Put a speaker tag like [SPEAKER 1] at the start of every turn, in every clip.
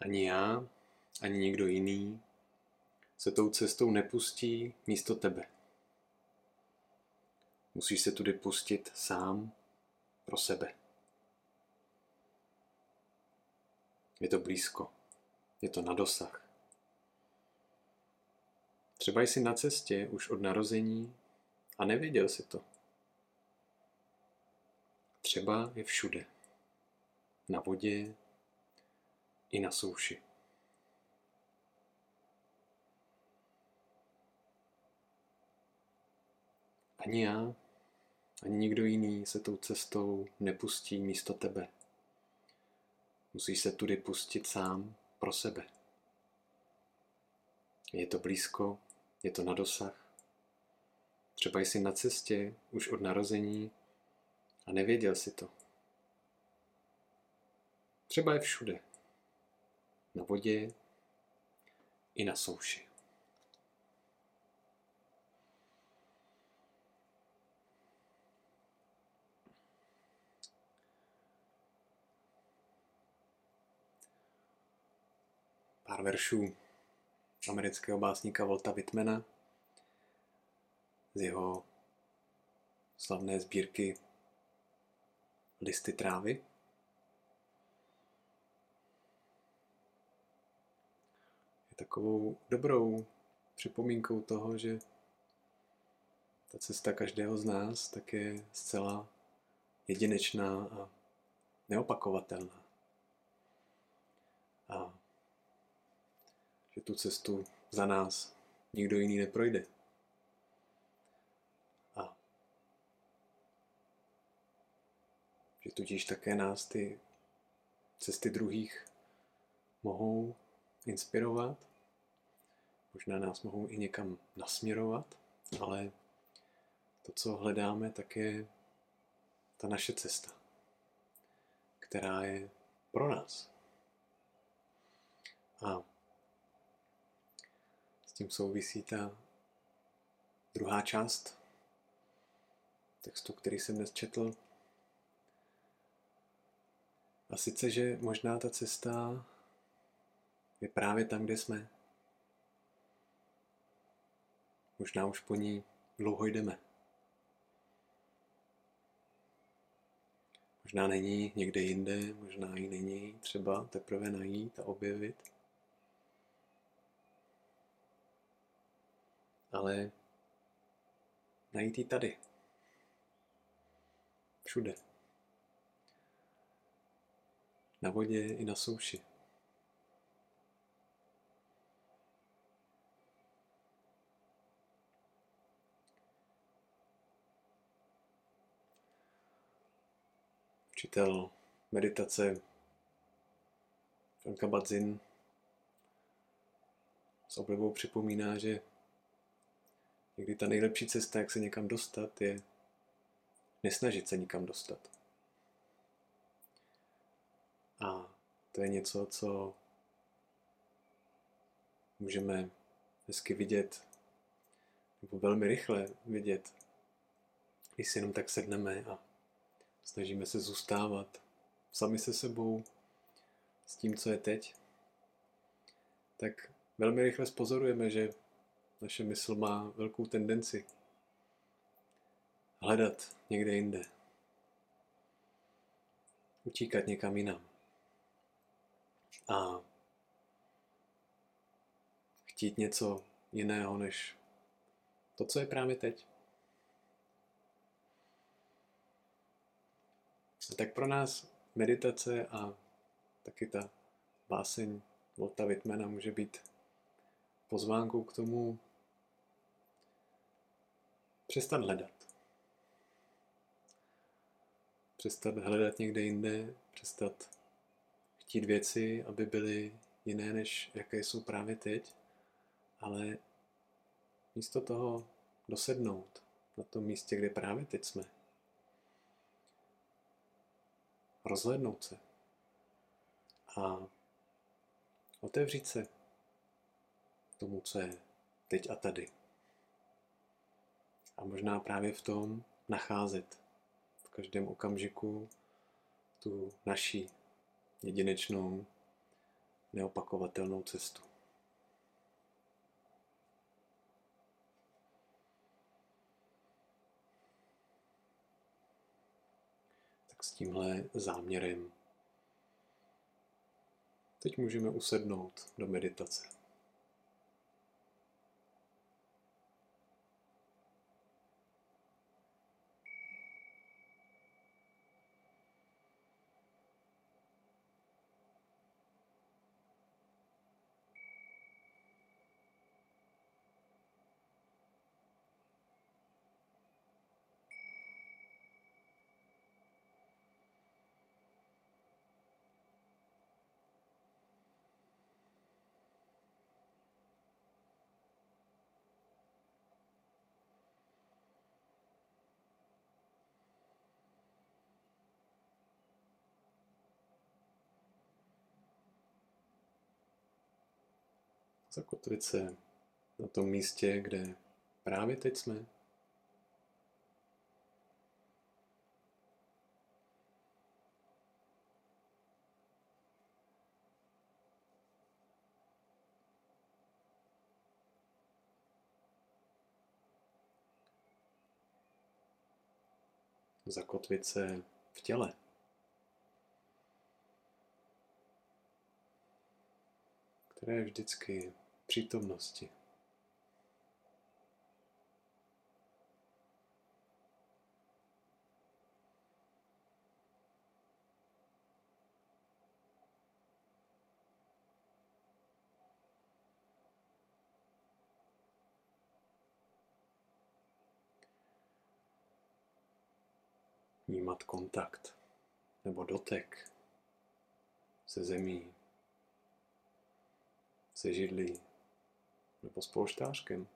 [SPEAKER 1] Ani já, ani nikdo jiný se tou cestou nepustí místo tebe. Musíš se tudy pustit sám pro sebe. Je to blízko, je to na dosah. Třeba jsi na cestě už od narození a nevěděl si to. Třeba je všude. Na vodě i na souši. Ani já, ani nikdo jiný se tou cestou nepustí místo tebe. Musíš se tudy pustit sám pro sebe. Je to blízko, je to na dosah. Třeba jsi na cestě už od narození a nevěděl si to. Třeba je všude. Na vodě i na souši. Pár veršů amerického básníka Volta Whitmana z jeho slavné sbírky Listy trávy. Takovou dobrou připomínkou toho, že ta cesta každého z nás tak je zcela jedinečná a neopakovatelná. A že tu cestu za nás nikdo jiný neprojde. A že tudíž také nás ty cesty druhých mohou inspirovat, možná nás mohou i někam nasměrovat, ale to, co hledáme, tak je ta naše cesta, která je pro nás. A tím souvisí ta druhá část textu, který jsem dnes četl. A sice, že možná ta cesta je právě tam, kde jsme. Možná už po ní dlouho jdeme. Možná není někde jinde, možná ji není třeba teprve najít a objevit. ale najít ji tady. Všude. Na vodě i na souši. Učitel meditace Franka Badzin s oblibou připomíná, že Někdy ta nejlepší cesta, jak se někam dostat, je nesnažit se nikam dostat. A to je něco, co můžeme hezky vidět, nebo velmi rychle vidět, když si jenom tak sedneme a snažíme se zůstávat sami se sebou, s tím, co je teď, tak velmi rychle spozorujeme, že naše mysl má velkou tendenci hledat někde jinde. Utíkat někam jinam. A chtít něco jiného než to, co je právě teď. Tak pro nás meditace a taky ta báseň Volta Whitmana může být pozvánkou k tomu Přestat hledat. Přestat hledat někde jinde, přestat chtít věci, aby byly jiné, než jaké jsou právě teď, ale místo toho dosednout na tom místě, kde právě teď jsme. Rozhlednout se a otevřít se tomu, co je teď a tady. A možná právě v tom nacházet v každém okamžiku tu naší jedinečnou neopakovatelnou cestu. Tímhle záměrem teď můžeme usednout do meditace. Zakotvit se na tom místě, kde právě teď jsme. Zakotvit se v těle. které je vždycky přítomnosti. Vnímat kontakt nebo dotek se zemí, se židlí, nebo s polštářkem.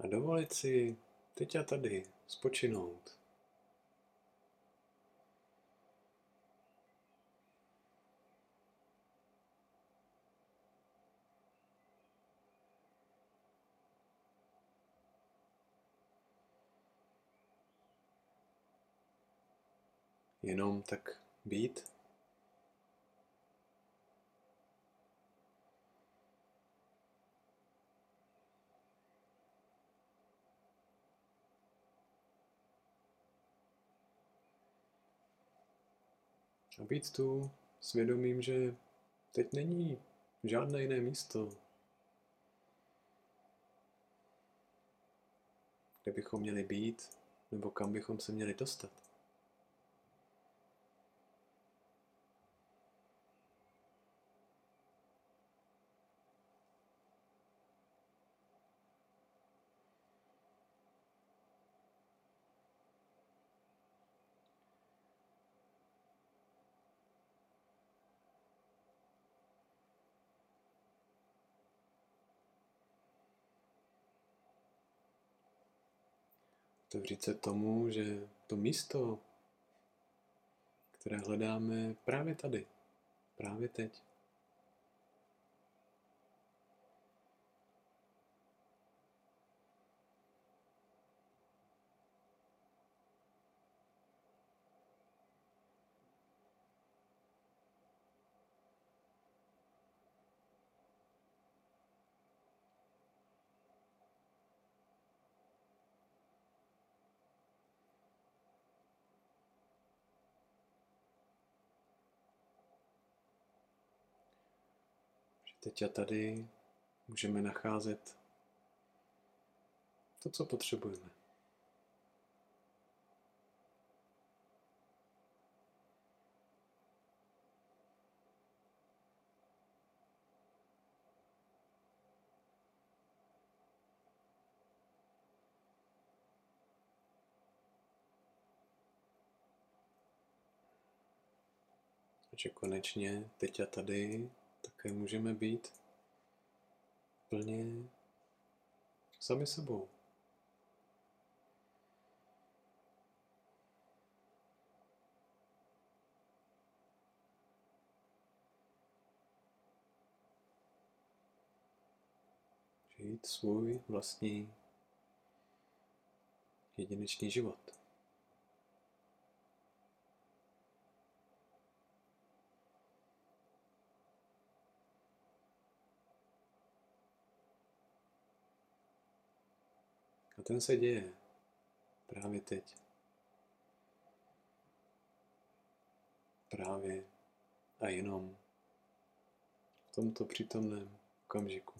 [SPEAKER 1] A dovolit si teď a tady spočinout. Jenom tak být. A být tu svědomím, že teď není žádné jiné místo, kde bychom měli být, nebo kam bychom se měli dostat. Otevřít se tomu, že to místo, které hledáme právě tady, právě teď. Teď a tady můžeme nacházet to, co potřebujeme. že konečně teď a tady také můžeme být plně sami sebou. žít svůj vlastní jedinečný život. A ten se děje právě teď. Právě a jenom v tomto přítomném okamžiku.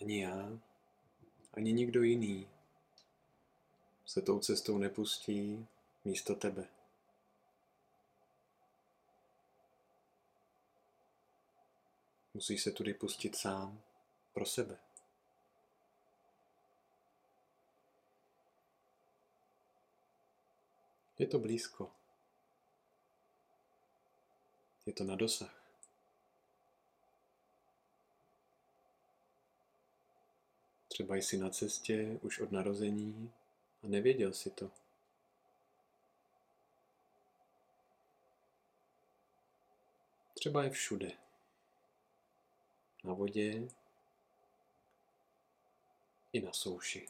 [SPEAKER 1] Ani já, ani nikdo jiný se tou cestou nepustí místo tebe. Musíš se tudy pustit sám pro sebe. Je to blízko. Je to na dosah. Třeba jsi na cestě už od narození a nevěděl si to. Třeba je všude. Na vodě i na souši.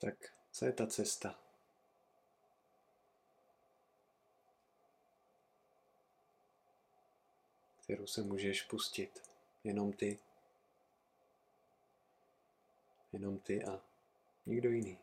[SPEAKER 1] Tak co je ta cesta? Kterou se můžeš pustit. Jenom ty. Jenom ty a nikdo jiný.